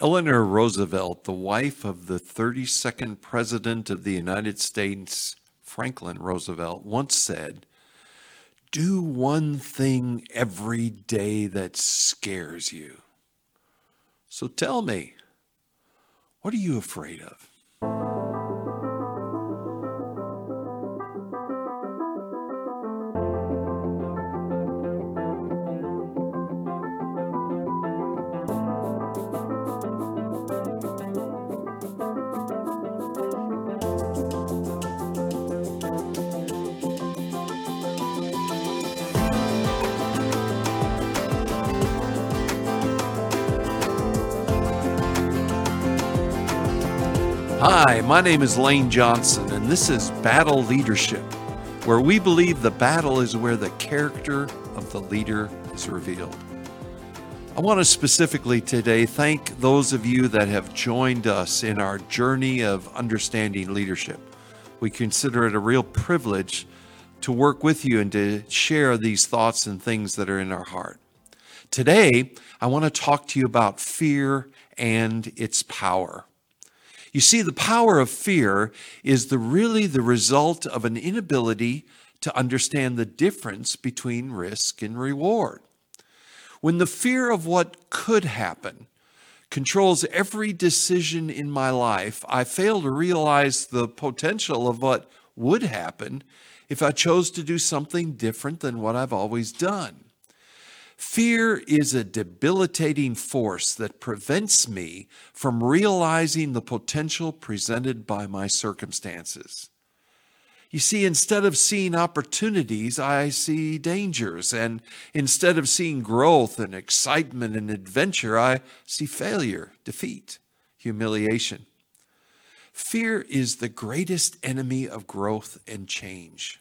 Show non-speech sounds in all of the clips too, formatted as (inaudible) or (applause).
Eleanor Roosevelt, the wife of the 32nd President of the United States, Franklin Roosevelt, once said, Do one thing every day that scares you. So tell me, what are you afraid of? Hi, my name is Lane Johnson, and this is Battle Leadership, where we believe the battle is where the character of the leader is revealed. I want to specifically today thank those of you that have joined us in our journey of understanding leadership. We consider it a real privilege to work with you and to share these thoughts and things that are in our heart. Today, I want to talk to you about fear and its power. You see, the power of fear is the really the result of an inability to understand the difference between risk and reward. When the fear of what could happen controls every decision in my life, I fail to realize the potential of what would happen if I chose to do something different than what I've always done. Fear is a debilitating force that prevents me from realizing the potential presented by my circumstances. You see, instead of seeing opportunities, I see dangers. And instead of seeing growth and excitement and adventure, I see failure, defeat, humiliation. Fear is the greatest enemy of growth and change.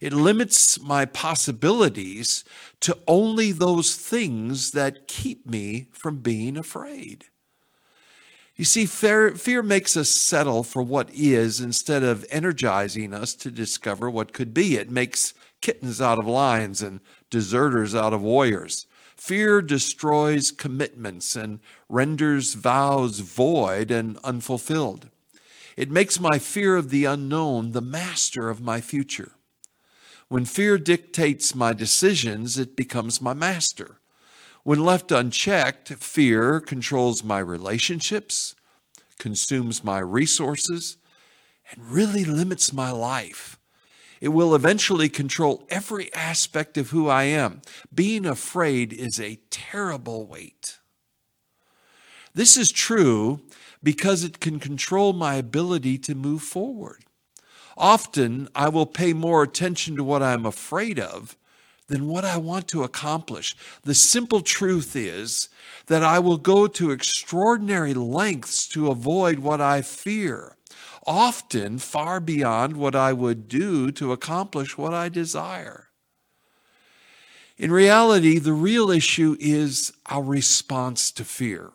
It limits my possibilities to only those things that keep me from being afraid. You see, fear, makes us settle for what is instead of energizing us to discover what could be. It makes kittens out of lions and deserters out of warriors. Fear destroys commitments and renders vows void and unfulfilled. It makes my fear of the unknown the master of my future. When fear dictates my decisions, it becomes my master. When left unchecked, fear controls my relationships, consumes my resources, and really limits my life. It will eventually control every aspect of who I am. Being afraid is a terrible weight. This is true because it can control my ability to move forward. Often I will pay more attention to what I'm afraid of than what I want to accomplish. The simple truth is that I will go to extraordinary lengths to avoid what I fear, often far beyond what I would do to accomplish what I desire. In reality, the real issue is our response to fear.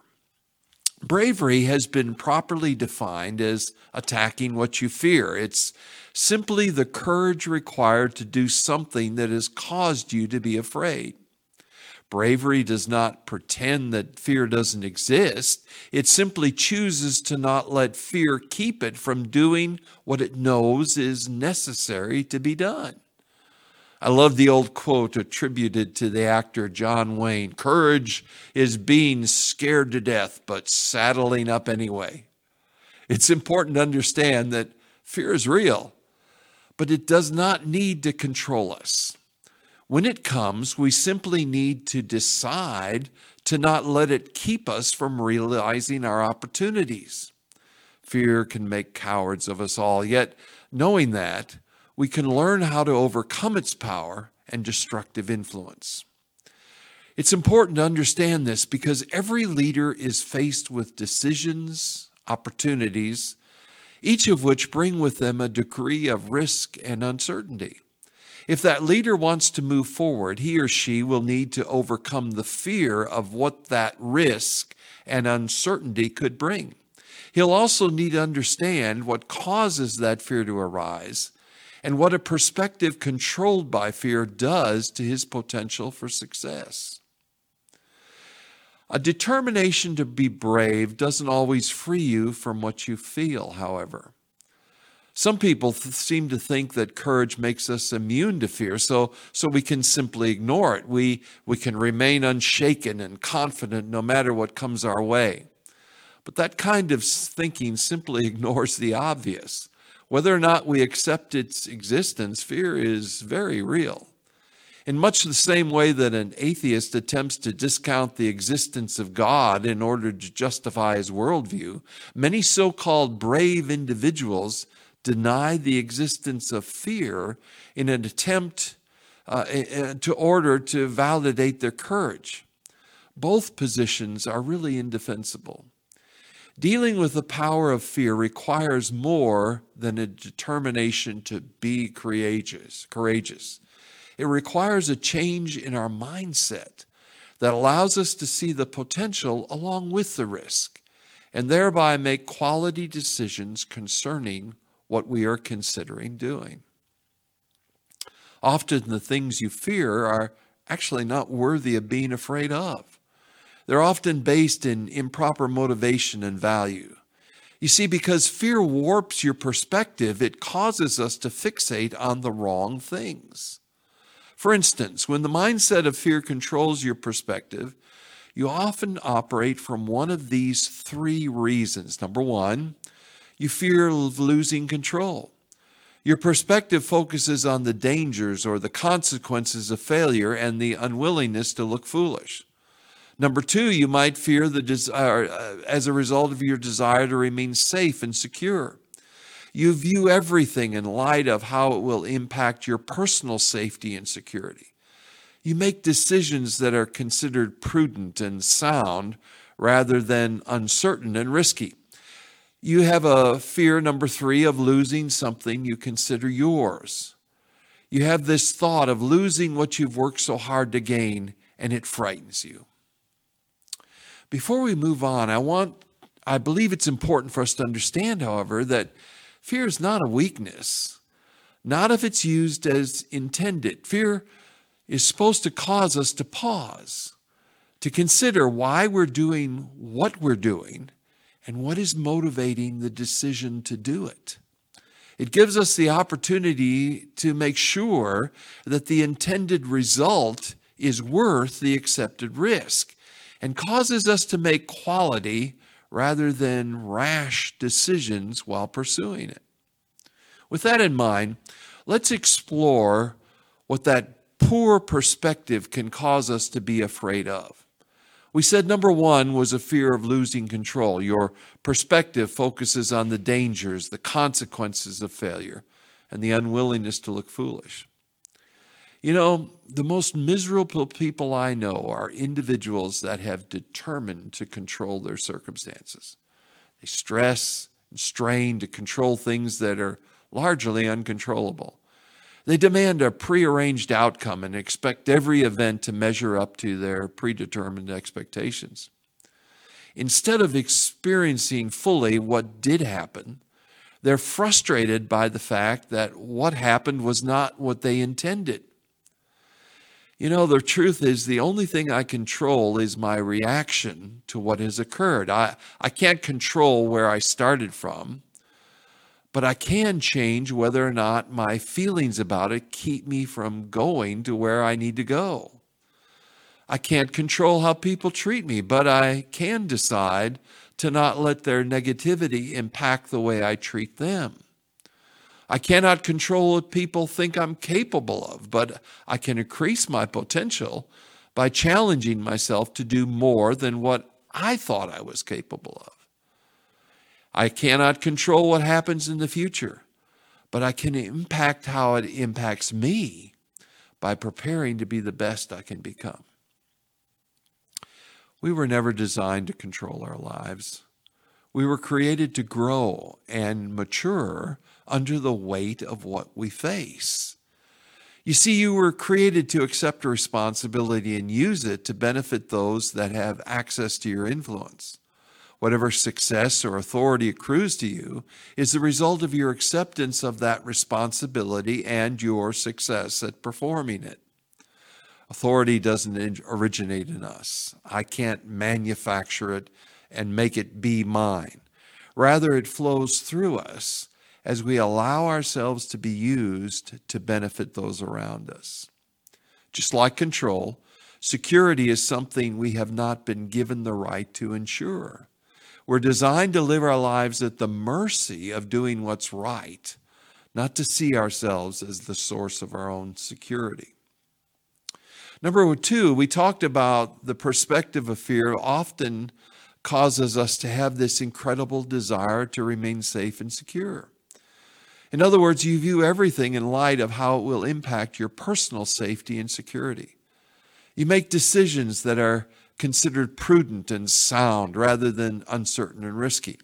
Bravery has been properly defined as attacking what you fear. It's simply the courage required to do something that has caused you to be afraid. Bravery does not pretend that fear doesn't exist. It simply chooses to not let fear keep it from doing what it knows is necessary to be done. I love the old quote attributed to the actor John Wayne Courage is being scared to death, but saddling up anyway. It's important to understand that fear is real, but it does not need to control us. When it comes, we simply need to decide to not let it keep us from realizing our opportunities. Fear can make cowards of us all, yet, knowing that, we can learn how to overcome its power and destructive influence. It's important to understand this because every leader is faced with decisions, opportunities, each of which bring with them a degree of risk and uncertainty. If that leader wants to move forward, he or she will need to overcome the fear of what that risk and uncertainty could bring. He'll also need to understand what causes that fear to arise and what a perspective controlled by fear does to his potential for success. A determination to be brave doesn't always free you from what you feel, however. Some people th- seem to think that courage makes us immune to fear, so, so we can simply ignore it. We, we can remain unshaken and confident no matter what comes our way. But that kind of thinking simply (laughs) ignores the obvious. Whether or not we accept its existence, fear is very real. In much the same way that an atheist attempts to discount the existence of God in order to justify his worldview, many so called brave individuals deny the existence of fear in an attempt uh, to order to validate their courage. Both positions are really indefensible. Dealing with the power of fear requires more than a determination to be courageous. courageous. It requires a change in our mindset that allows us to see the potential along with the risk and thereby make quality decisions concerning what we are considering doing. Often the things you fear are actually not worthy of being afraid of. They're often based in improper motivation and value. You see, because fear warps your perspective, it causes us to fixate on the wrong things. For instance, when the mindset of fear controls your perspective, you often operate from one of these three reasons. Number one, you fear of losing control. Your perspective focuses on the dangers or the consequences of failure and the unwillingness to look foolish. Number two, you might fear the desire uh, as a result of your desire to remain safe and secure. You view everything in light of how it will impact your personal safety and security. You make decisions that are considered prudent and sound rather than uncertain and risky. You have a fear, number three, of losing something you consider yours. You have this thought of losing what you've worked so hard to gain, and it frightens you. Before we move on, I want I believe it's important for us to understand, however, that fear is not a weakness, not if it's used as intended. Fear is supposed to cause us to pause, to consider why we're doing what we're doing and what is motivating the decision to do it. It gives us the opportunity to make sure that the intended result is worth the accepted risk and causes us to make quality rather than rash decisions while pursuing it. With that in mind, let's explore what that poor perspective can cause us to be afraid of. We said number one was a fear of losing control. Your perspective focuses on the dangers, the consequences of failure, and the unwillingness to look foolish. You know, the most miserable people I know are individuals that have determined to control their circumstances. They stress and strain to control things that are largely uncontrollable. They demand a prearranged outcome and expect every event to measure up to their predetermined expectations. Instead of experiencing fully what did happen, they're frustrated by the fact that what happened was not what they intended. You know, the truth is, the only thing I control is my reaction to what has occurred. I, I can't control where I started from, but I can change whether or not my feelings about it keep me from going to where I need to go. I can't control how people treat me, but I can decide to not let their negativity impact the way I treat them. I cannot control what people think I'm capable of, but I can increase my potential by challenging myself to do more than what I thought I was capable of. I cannot control what happens in the future, but I can impact how it impacts me by preparing to be the best I can become. We were never designed to control our lives. We were created to grow and mature under the weight of what we face. You see, you were created to accept a responsibility and use it to benefit those that have access to your influence. Whatever success or authority accrues to you is the result of your acceptance of that responsibility and your success at performing it. Authority doesn't originate in us. I can't manufacture it and make it be mine. Rather, it flows through us as we allow ourselves to be used to benefit those around us. Just like control, security is something we have not been given the right to ensure. We're designed to live our lives at the mercy of doing what's right, not to see ourselves as the source of our own security. Number two, we talked about the perspective of fear often causes us to have this incredible desire to remain safe and secure. In other words, you view everything in light of how it will impact your personal safety and security. You make decisions that are considered prudent and sound rather than uncertain and risky.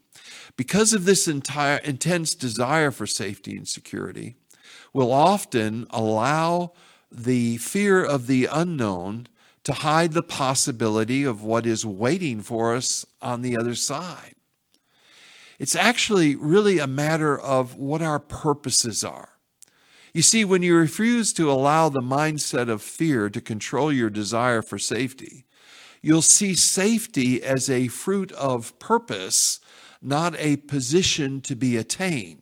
Because of this entire intense desire for safety and security, will often allow the fear of the unknown to hide the possibility of what is waiting for us on the other side. It's actually really a matter of what our purposes are. You see, when you refuse to allow the mindset of fear to control your desire for safety, you'll see safety as a fruit of purpose, not a position to be attained.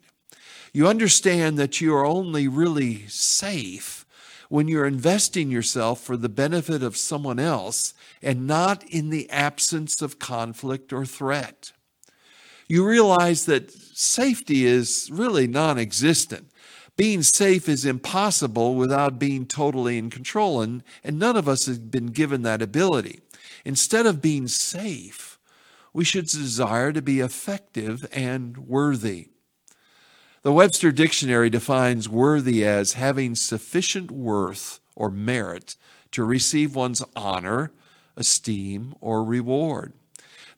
You understand that you are only really safe when you're investing yourself for the benefit of someone else and not in the absence of conflict or threat. You realize that safety is really non existent. Being safe is impossible without being totally in control, and, and none of us have been given that ability. Instead of being safe, we should desire to be effective and worthy. The Webster Dictionary defines worthy as having sufficient worth or merit to receive one's honor, esteem, or reward.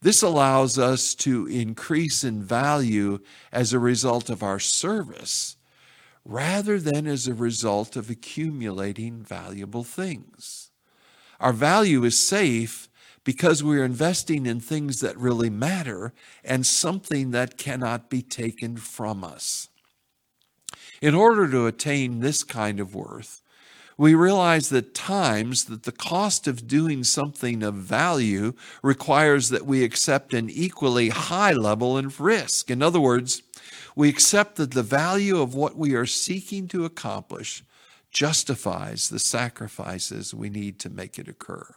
This allows us to increase in value as a result of our service rather than as a result of accumulating valuable things. Our value is safe because we're investing in things that really matter and something that cannot be taken from us. In order to attain this kind of worth, we realize that times that the cost of doing something of value requires that we accept an equally high level of risk. In other words, we accept that the value of what we are seeking to accomplish justifies the sacrifices we need to make it occur.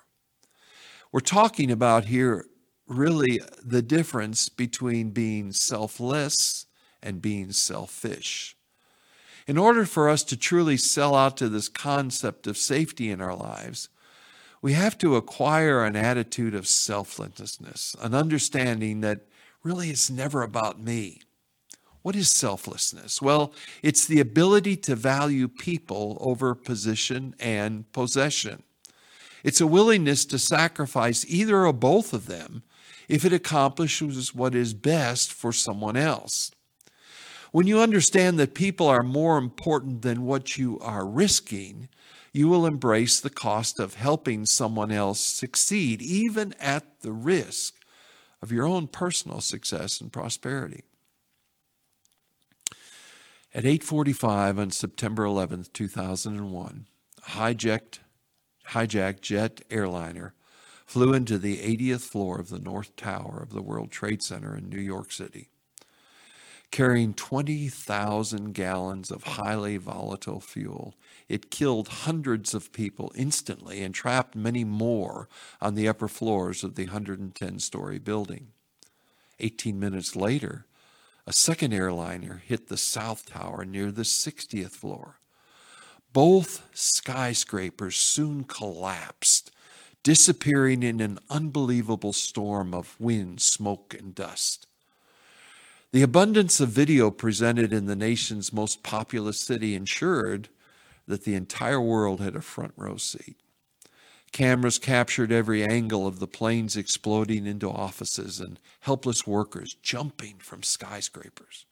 We're talking about here really the difference between being selfless and being selfish. In order for us to truly sell out to this concept of safety in our lives, we have to acquire an attitude of selflessness, an understanding that really it's never about me. What is selflessness? Well, it's the ability to value people over position and possession. It's a willingness to sacrifice either or both of them if it accomplishes what is best for someone else. When you understand that people are more important than what you are risking, you will embrace the cost of helping someone else succeed, even at the risk of your own personal success and prosperity. At 8:45 on September 11, 2001, hijacked hijacked jet airliner flew into the 80th floor of the North Tower of the World Trade Center in New York City. Carrying 20,000 gallons of highly volatile fuel, it killed hundreds of people instantly and trapped many more on the upper floors of the 110 story building. 18 minutes later, a second airliner hit the South Tower near the 60th floor. Both skyscrapers soon collapsed, disappearing in an unbelievable storm of wind, smoke, and dust. The abundance of video presented in the nation's most populous city ensured that the entire world had a front row seat. Cameras captured every angle of the planes exploding into offices and helpless workers jumping from skyscrapers.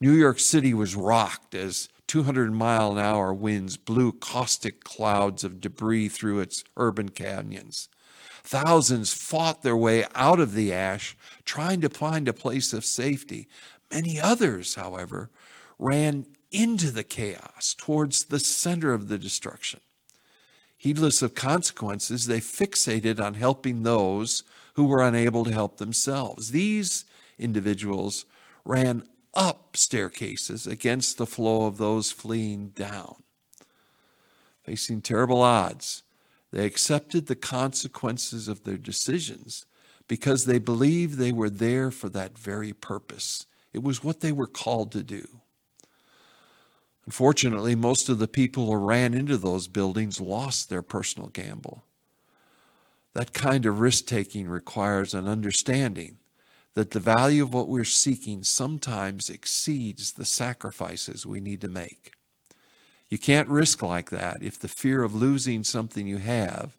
New York City was rocked as 200 mile an hour winds blew caustic clouds of debris through its urban canyons. Thousands fought their way out of the ash, trying to find a place of safety. Many others, however, ran into the chaos towards the center of the destruction. Heedless of consequences, they fixated on helping those who were unable to help themselves. These individuals ran up staircases against the flow of those fleeing down. Facing terrible odds, they accepted the consequences of their decisions because they believed they were there for that very purpose. It was what they were called to do. Unfortunately, most of the people who ran into those buildings lost their personal gamble. That kind of risk taking requires an understanding that the value of what we're seeking sometimes exceeds the sacrifices we need to make. You can't risk like that if the fear of losing something you have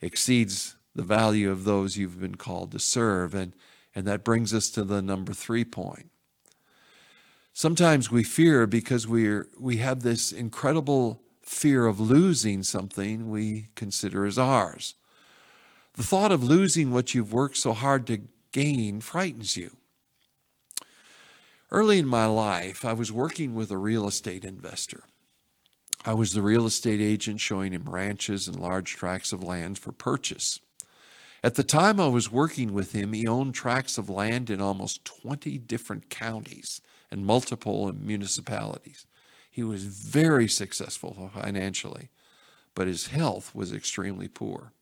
exceeds the value of those you've been called to serve. And, and that brings us to the number three point. Sometimes we fear because we're, we have this incredible fear of losing something we consider as ours. The thought of losing what you've worked so hard to gain frightens you. Early in my life, I was working with a real estate investor. I was the real estate agent showing him ranches and large tracts of land for purchase. At the time I was working with him, he owned tracts of land in almost 20 different counties and multiple municipalities. He was very successful financially, but his health was extremely poor.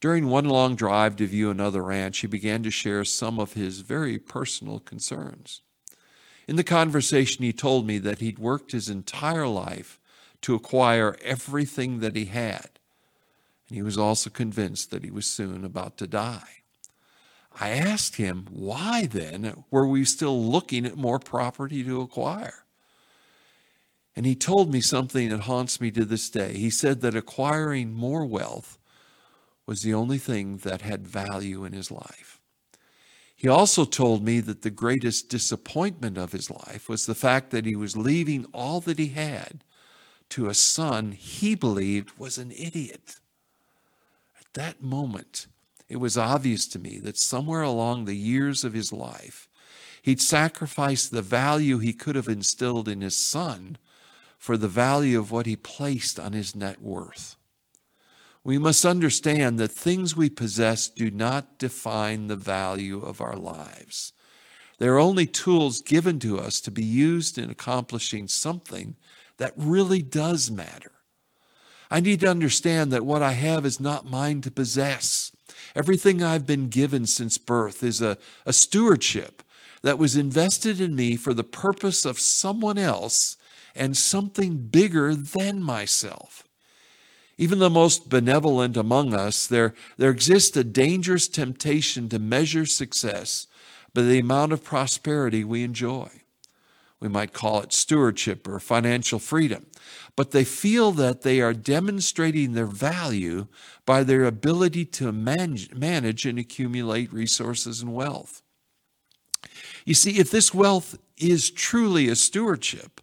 During one long drive to view another ranch, he began to share some of his very personal concerns. In the conversation, he told me that he'd worked his entire life to acquire everything that he had and he was also convinced that he was soon about to die. I asked him, why then were we still looking at more property to acquire? And he told me something that haunts me to this day. He said that acquiring more wealth was the only thing that had value in his life. He also told me that the greatest disappointment of his life was the fact that he was leaving all that he had to a son he believed was an idiot At that moment, it was obvious to me that somewhere along the years of his life, he'd sacrificed the value he could have instilled in his son for the value of what he placed on his net worth. We must understand that things we possess do not define the value of our lives. They're only tools given to us to be used in accomplishing something that really does matter. I need to understand that what I have is not mine to possess. Everything I've been given since birth is a, a stewardship that was invested in me for the purpose of someone else and something bigger than myself. Even the most benevolent among us, there, there exists a dangerous temptation to measure success by the amount of prosperity we enjoy. We might call it stewardship or financial freedom but they feel that they are demonstrating their value by their ability to manage, manage and accumulate resources and wealth. You see, if this wealth is truly a stewardship,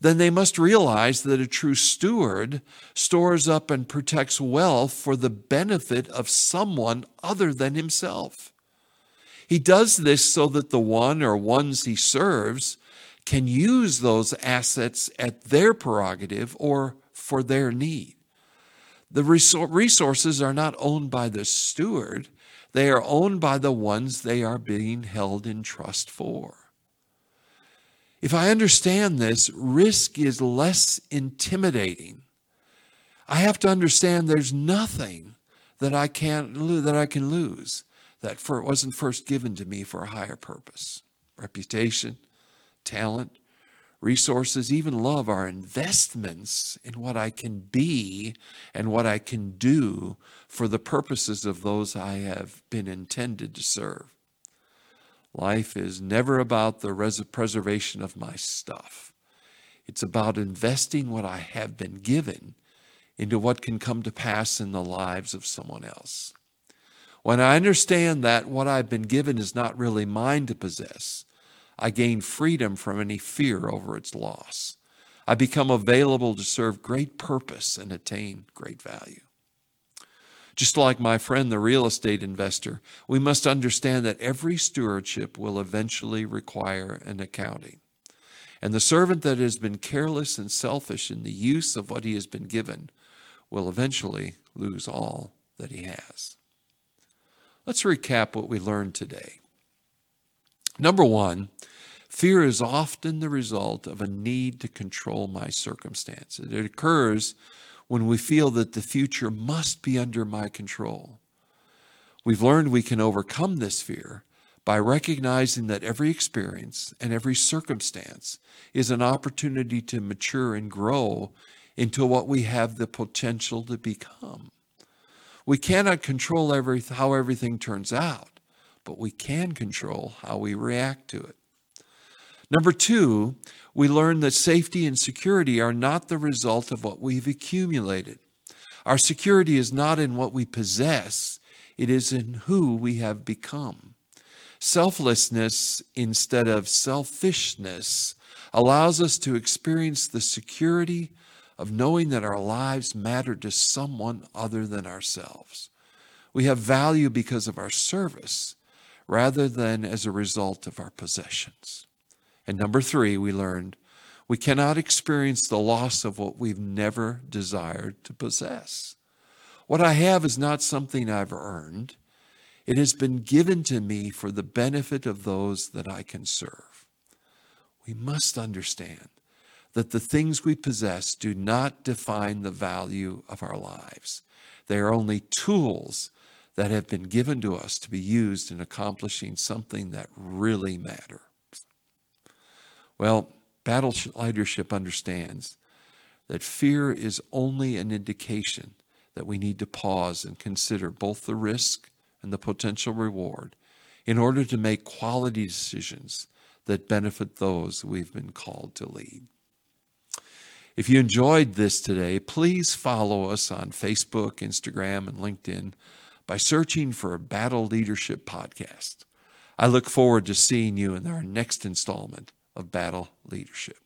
then they must realize that a true steward stores up and protects wealth for the benefit of someone other than himself. He does this so that the one or ones he serves can use those assets at their prerogative or for their need. The resources are not owned by the steward, they are owned by the ones they are being held in trust for. If I understand this, risk is less intimidating. I have to understand there's nothing that I can't that I can lose that for, wasn't first given to me for a higher purpose. Reputation, talent, resources, even love are investments in what I can be and what I can do for the purposes of those I have been intended to serve. Life is never about the res- preservation of my stuff. It's about investing what I have been given into what can come to pass in the lives of someone else. When I understand that what I've been given is not really mine to possess, I gain freedom from any fear over its loss. I become available to serve great purpose and attain great value. Just like my friend, the real estate investor, we must understand that every stewardship will eventually require an accounting. And the servant that has been careless and selfish in the use of what he has been given will eventually lose all that he has. Let's recap what we learned today. Number one, fear is often the result of a need to control my circumstances. It occurs when we feel that the future must be under my control. We've learned we can overcome this fear by recognizing that every experience and every circumstance is an opportunity to mature and grow into what we have the potential to become. We cannot control every, how everything turns out, but we can control how we react to it. Number two, we learn that safety and security are not the result of what we've accumulated. Our security is not in what we possess, it is in who we have become. Selflessness instead of selfishness allows us to experience the security of knowing that our lives matter to someone other than ourselves. We have value because of our service rather than as a result of our possessions. And number three, we learned we cannot experience the loss of what we've never desired to possess. What I have is not something I've earned. It has been given to me for the benefit of those that I can serve. We must understand that the things we possess do not define the value of our lives. They are only tools that have been given to us to be used in accomplishing something that really matters. Well, battle leadership understands that fear is only an indication that we need to pause and consider both the risk and the potential reward in order to make quality decisions that benefit those we've been called to lead. If you enjoyed this today, please follow us on Facebook, Instagram, and LinkedIn by searching for a Battle Leadership Podcast. I look forward to seeing you in our next installment of Battle Leadership.